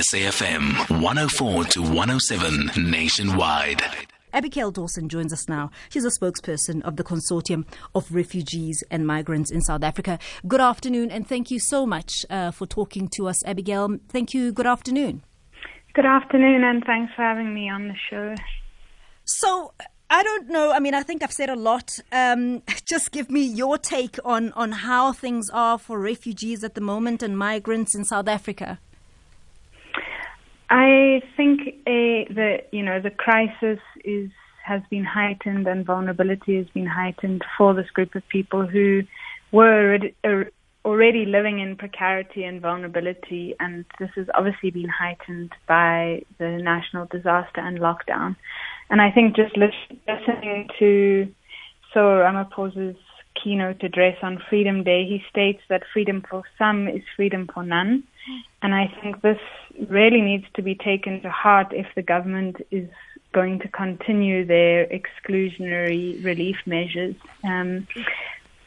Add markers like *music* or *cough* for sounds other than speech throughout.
SAFM 104 to 107 nationwide. Abigail Dawson joins us now. She's a spokesperson of the Consortium of Refugees and Migrants in South Africa. Good afternoon, and thank you so much uh, for talking to us, Abigail. Thank you. Good afternoon. Good afternoon, and thanks for having me on the show. So, I don't know. I mean, I think I've said a lot. Um, *laughs* just give me your take on, on how things are for refugees at the moment and migrants in South Africa. I think uh, the you know the crisis is has been heightened and vulnerability has been heightened for this group of people who were already living in precarity and vulnerability, and this has obviously been heightened by the national disaster and lockdown. And I think just listening to Cyril Ramaphosa's keynote address on Freedom Day, he states that freedom for some is freedom for none. And I think this really needs to be taken to heart if the government is going to continue their exclusionary relief measures. Um,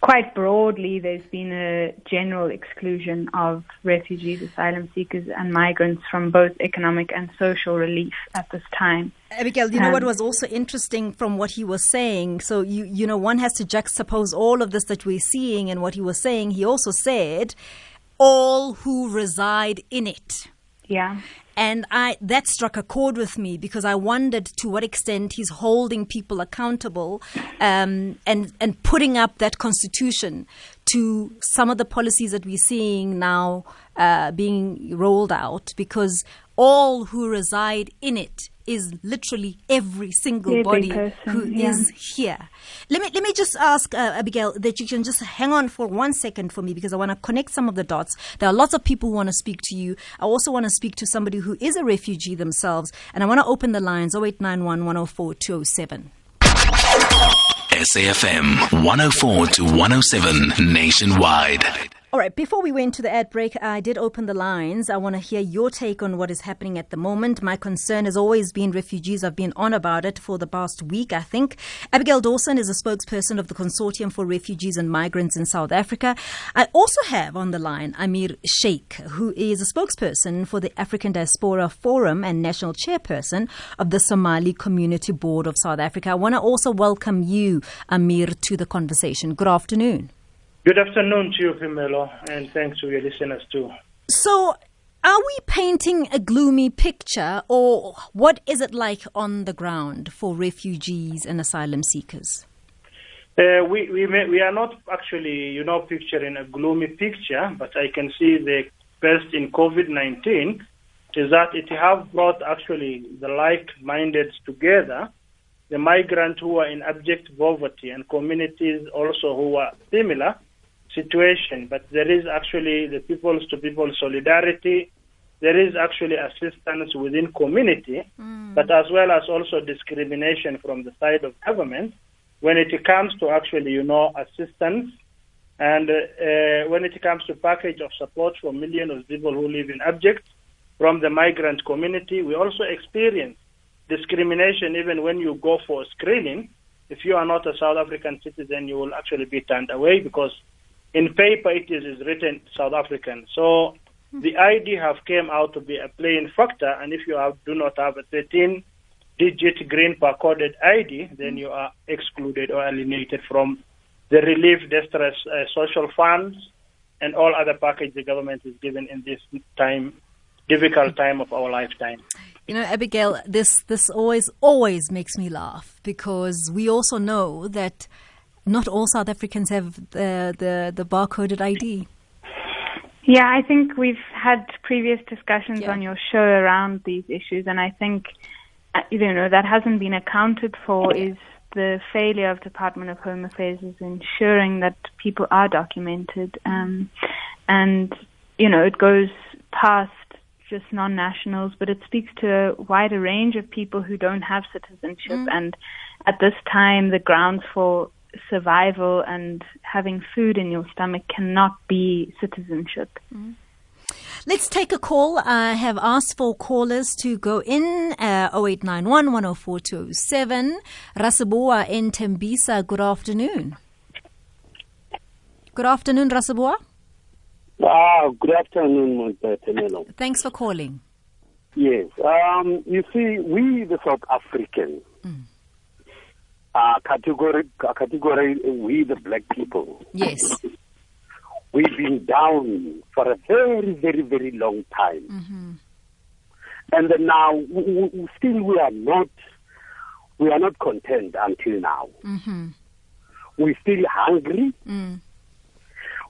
quite broadly, there's been a general exclusion of refugees, asylum seekers, and migrants from both economic and social relief at this time. Abigail, you know um, what was also interesting from what he was saying? So, you, you know, one has to juxtapose all of this that we're seeing and what he was saying. He also said, all who reside in it. Yeah. And I that struck a chord with me because I wondered to what extent he's holding people accountable um, and and putting up that constitution to some of the policies that we're seeing now uh, being rolled out because all who reside in it is literally every single every body person, who yeah. is here. Let me let me just ask uh, Abigail that you can just hang on for one second for me because I want to connect some of the dots. There are lots of people who want to speak to you. I also want to speak to somebody who is a refugee themselves, and I want to open the lines 0891 104 207. SAFM 104 to 107 nationwide. All right, before we went to the ad break, I did open the lines. I want to hear your take on what is happening at the moment. My concern has always been refugees. I've been on about it for the past week, I think. Abigail Dawson is a spokesperson of the Consortium for Refugees and Migrants in South Africa. I also have on the line Amir Sheikh, who is a spokesperson for the African Diaspora Forum and national chairperson of the Somali Community Board of South Africa. I want to also welcome you, Amir, to the conversation. Good afternoon. Good afternoon to you, Pimelo, and thanks to your listeners too. So, are we painting a gloomy picture, or what is it like on the ground for refugees and asylum seekers? Uh, we we may, we are not actually, you know, picturing a gloomy picture, but I can see the best in COVID nineteen is that it have brought actually the like-minded together, the migrants who are in abject poverty and communities also who are similar situation, but there is actually the people's to people solidarity. There is actually assistance within community, mm. but as well as also discrimination from the side of government when it comes to actually, you know, assistance and uh, when it comes to package of support for millions of people who live in abject from the migrant community. We also experience discrimination even when you go for screening. If you are not a South African citizen, you will actually be turned away because in paper it is, is written South African. So the ID have came out to be a playing factor, and if you have, do not have a 13 digit green barcoded ID, then you are excluded or alienated from the relief, distress, uh, social funds, and all other package the government is given in this time, difficult time of our lifetime. You know, Abigail, this this always always makes me laugh because we also know that not all South Africans have the, the, the barcoded ID. Yeah, I think we've had previous discussions yeah. on your show around these issues, and I think uh, you know that hasn't been accounted for is the failure of Department of Home Affairs is ensuring that people are documented, um, and you know it goes past just non-nationals, but it speaks to a wider range of people who don't have citizenship, mm. and at this time the grounds for survival and having food in your stomach cannot be citizenship. Mm. Let's take a call. I have asked for callers to go in uh, 0891 104 207. Rasabua in Tembisa, good afternoon. Good afternoon, Rasabua. Ah, good afternoon, Montemelo. Thanks for calling. Yes. Um, you see, we, the South Africans, category, category, we, the black people, Yes. *laughs* we've been down for a very, very, very long time. Mm-hmm. And then now, w- w- still we are not, we are not content until now. Mm-hmm. We're still hungry. Mm.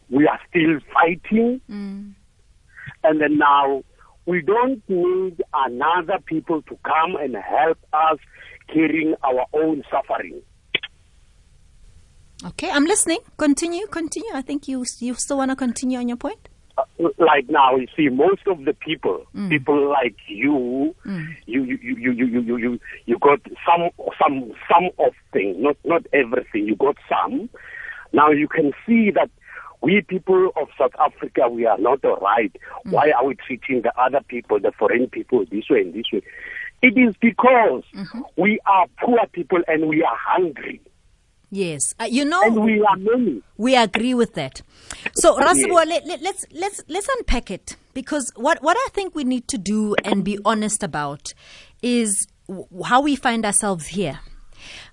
We are still fighting. Mm. And then now, we don't need another people to come and help us carrying our own suffering. Okay, I'm listening. Continue, continue. I think you you still want to continue on your point. Uh, like now, you see, most of the people, mm. people like you, mm. you, you, you, you, you, you, you, you got some, some, some of things, not, not everything. You got some. Now you can see that we people of South Africa, we are not all right. Mm. Why are we treating the other people, the foreign people, this way and this way? It is because we are poor people and we are hungry Yes, uh, you know and we are many. We agree with that. So, Rasibua, let, let, let's let's let's unpack it because what what I think we need to do and be honest about is w- how we find ourselves here.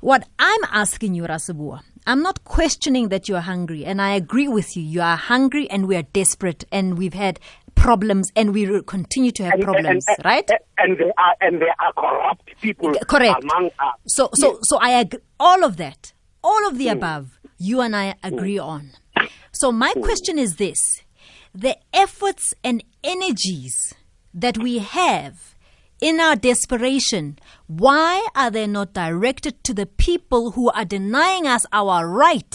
What I'm asking you, Rasibua, I'm not questioning that you are hungry, and I agree with you. You are hungry, and we are desperate, and we've had problems, and we will continue to have And- problems, and, and, right? And they are and they are corrupt people Correct. among us. So, so, so I agree. All of that, all of the hmm. above, you and I agree hmm. on. So my hmm. question is this: the efforts and energies that we have in our desperation, why are they not directed to the people who are denying us our right?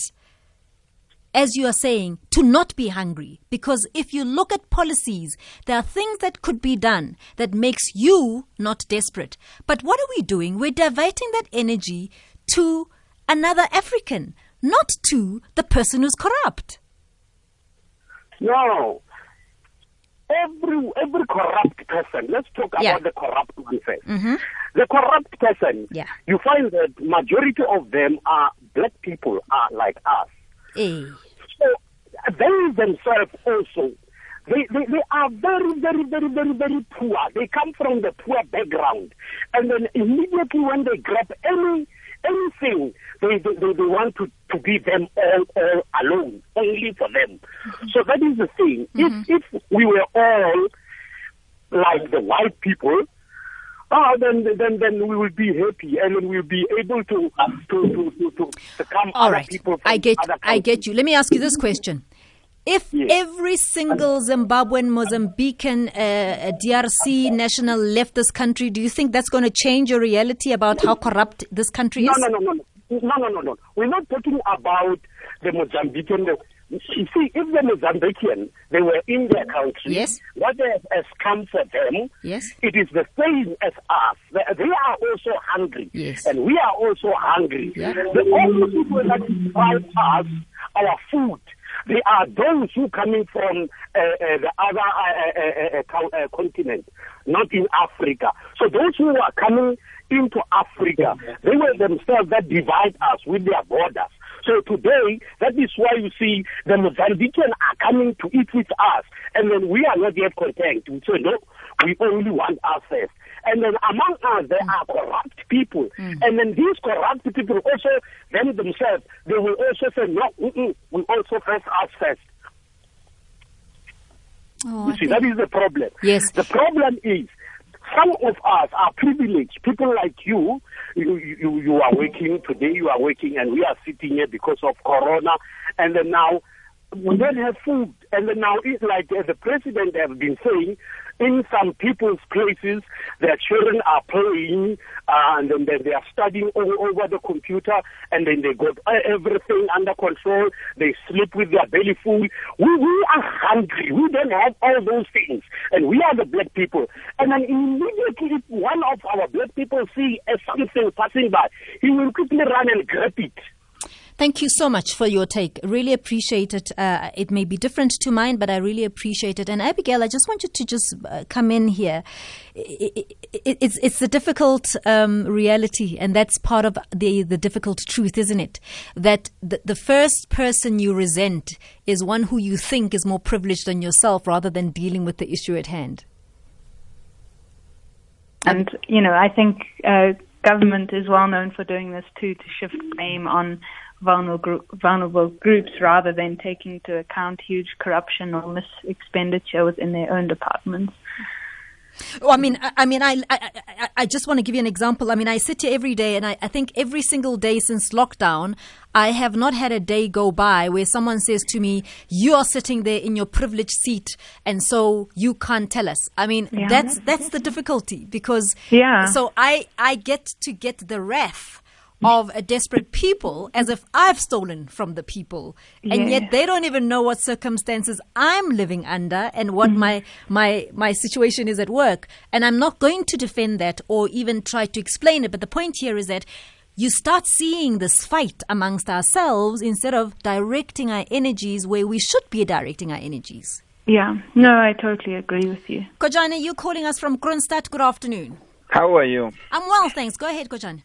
As you are saying, to not be hungry. Because if you look at policies, there are things that could be done that makes you not desperate. But what are we doing? We're diverting that energy to another African, not to the person who's corrupt. No. Every every corrupt person. Let's talk Yeah. about the corrupt one 1st mm-hmm. The corrupt person. Yeah. You find that majority of them are black people, are like us. Eh. So they themselves also, they, they, they are very, very, very, very, very poor. They come from the poor background. And then immediately when they grab any anything, they, they, they, they want to, to be them all, all alone, only for them. So that is the thing. If, if we were all like the white people, Ah, then, then, then we will be happy, and then we'll be able to to to to, to, come All right. people from I get I get you. Let me ask you this question. If Yes. every single Zimbabwean, Mozambican, uh, DRC national left this country, do you think that's going to change your reality about how corrupt this country is? no, no, no, no, no, no, no, no. We're not talking about the Mozambican. You see, if the Mozambican they were in their country, Yes. what has, come for them, Yes. it is the same as us. They, are also hungry, Yes. and we are also hungry. Yeah. The only people that fight us our food. They are those who coming from uh, uh, the other uh, uh, uh, uh, continent, not in Africa. So those who are coming into Africa, they were themselves that divide us with their borders. So today, that is why you see the Mozambican are coming to eat with us, and then we are not yet content. We say, no, we only want first. And then among us, there are corrupt people. Hmm. And then these corrupt people also, them themselves, they will also say, no, we also first us first. Oh, You I see, that is the problem. Yes. The problem is some of us are privileged. People like you, you, you, you are working today, you are working, and we are sitting here because of Corona. And then now we don't have food. And then now it's like uh, the president has been saying, in some people's places, their children are playing, uh, and then they, are studying all over the computer, and then they got everything under control. They sleep with their belly full. We, we are hungry. We don't have all those things, and we are the black people. And then immediately, if one of our black people see uh, something passing by, he will quickly run and grab it. Thank you so much for your take. Really appreciate it. Uh, it may be different to mine, but I really appreciate it. And Abigail, I just want you to just uh, come in here. I- I- I- it's it's a difficult um, reality, and that's part of the the difficult truth, isn't it? That the, the first person you resent is one who you think is more privileged than yourself, rather than dealing with the issue at hand. And, you know, I think uh, government is well known for doing this too, to shift blame on vulnerable, vulnerable groups rather than taking into account huge corruption or mis-expenditure within their own departments. Well, I mean, I, I mean, I, I, I just want to give you an example. I mean, I sit here every day, and I, I think every single day since lockdown, I have not had a day go by where someone says to me, "You are sitting there in your privileged seat, and so you can't tell us." I mean, Yeah. that's that's the difficulty because Yeah. So I I get to get the wrath of a desperate people as if I've stolen from the people, and Yeah. yet they don't even know what circumstances I'm living under and what mm-hmm. my my my situation is at work. And I'm not going to defend that or even try to explain it. But the point here is that you start seeing this fight amongst ourselves instead of directing our energies where we should be directing our energies. Yeah, no, I totally agree with you. Kojana, you're calling us from Kroonstad. Good afternoon. How are you? I'm well, thanks. Go ahead, Kojana.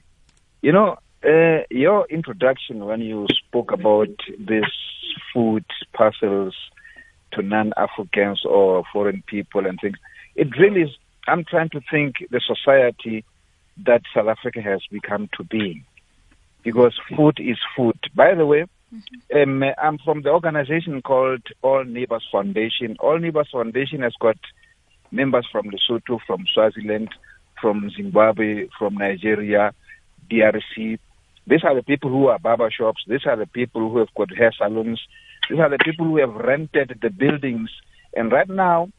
You know, uh, your introduction when you spoke about these food parcels to non-Africans or foreign people and things, it really is. I'm trying to think the society that South Africa has become to be, because food is food. By the way, um, I'm from the organization called All Neighbors Foundation. All Neighbors Foundation has got members from Lesotho, from Swaziland, from Zimbabwe, from Nigeria, DRC. These are the people who are barber shops. These are the people who have got hair salons. These are the people who have rented the buildings. And right now,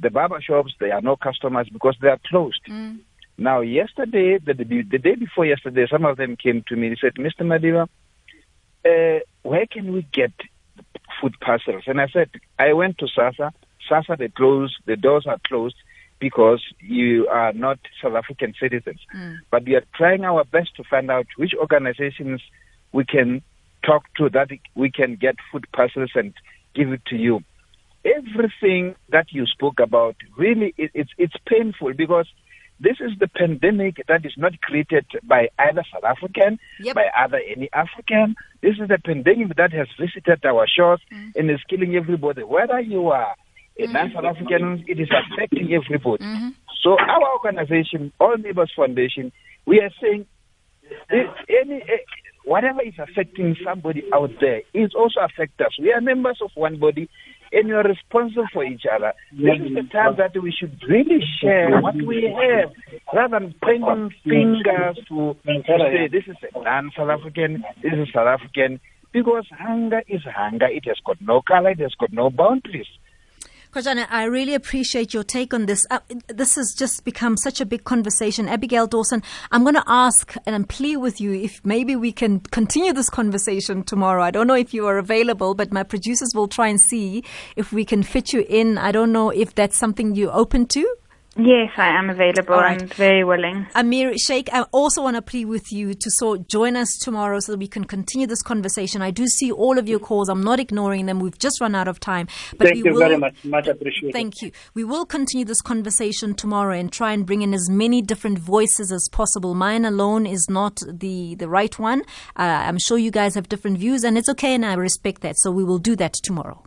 the barber shops, they are no customers because they are closed. Now, yesterday, the, the, day before yesterday, some of them came to me. They said, Mr. Madiba, uh, where can we get food parcels? And I said, I went to SASSA. SASSA, they closed, the doors are closed because you are not South African citizens. Mm. But we are trying our best to find out which organizations we can talk to that we can get food parcels and give it to you. Everything that you spoke about really it, it's it's painful because this is the pandemic that is not created by either South African, Yep. by other any African. This is the pandemic that has visited our shores mm. and is killing everybody. Whether you are a non-South African, it is affecting everybody. So our organization, All Neighbors Foundation, we are saying any eh, whatever is affecting somebody out there is also affect us. We are members of one body and we are responsible for each other. This is the time that we should really share what we have rather than pointing fingers to, to say this is a non-South African, this is South African, because hunger is hunger. It has got no color, it has got no boundaries. Kojana, I really appreciate your take on this. Uh, this has just become such a big conversation. Abigail Dawson, I'm going to ask and plead with you if maybe we can continue this conversation tomorrow. I don't know if you are available, but my producers will try and see if we can fit you in. I don't know if that's something you're open to. Yes, I am available All right. and very willing. Amir Sheikh, I also want to plead with you to so join us tomorrow so that we can continue this conversation. I do see all of your calls. I'm not ignoring them. We've just run out of time. But Thank we you will, very much. Much appreciated. Thank you. We will continue this conversation tomorrow and try and bring in as many different voices as possible. Mine alone is not the, the right one. Uh, I'm sure you guys have different views and it's okay and I respect that. So we will do that tomorrow.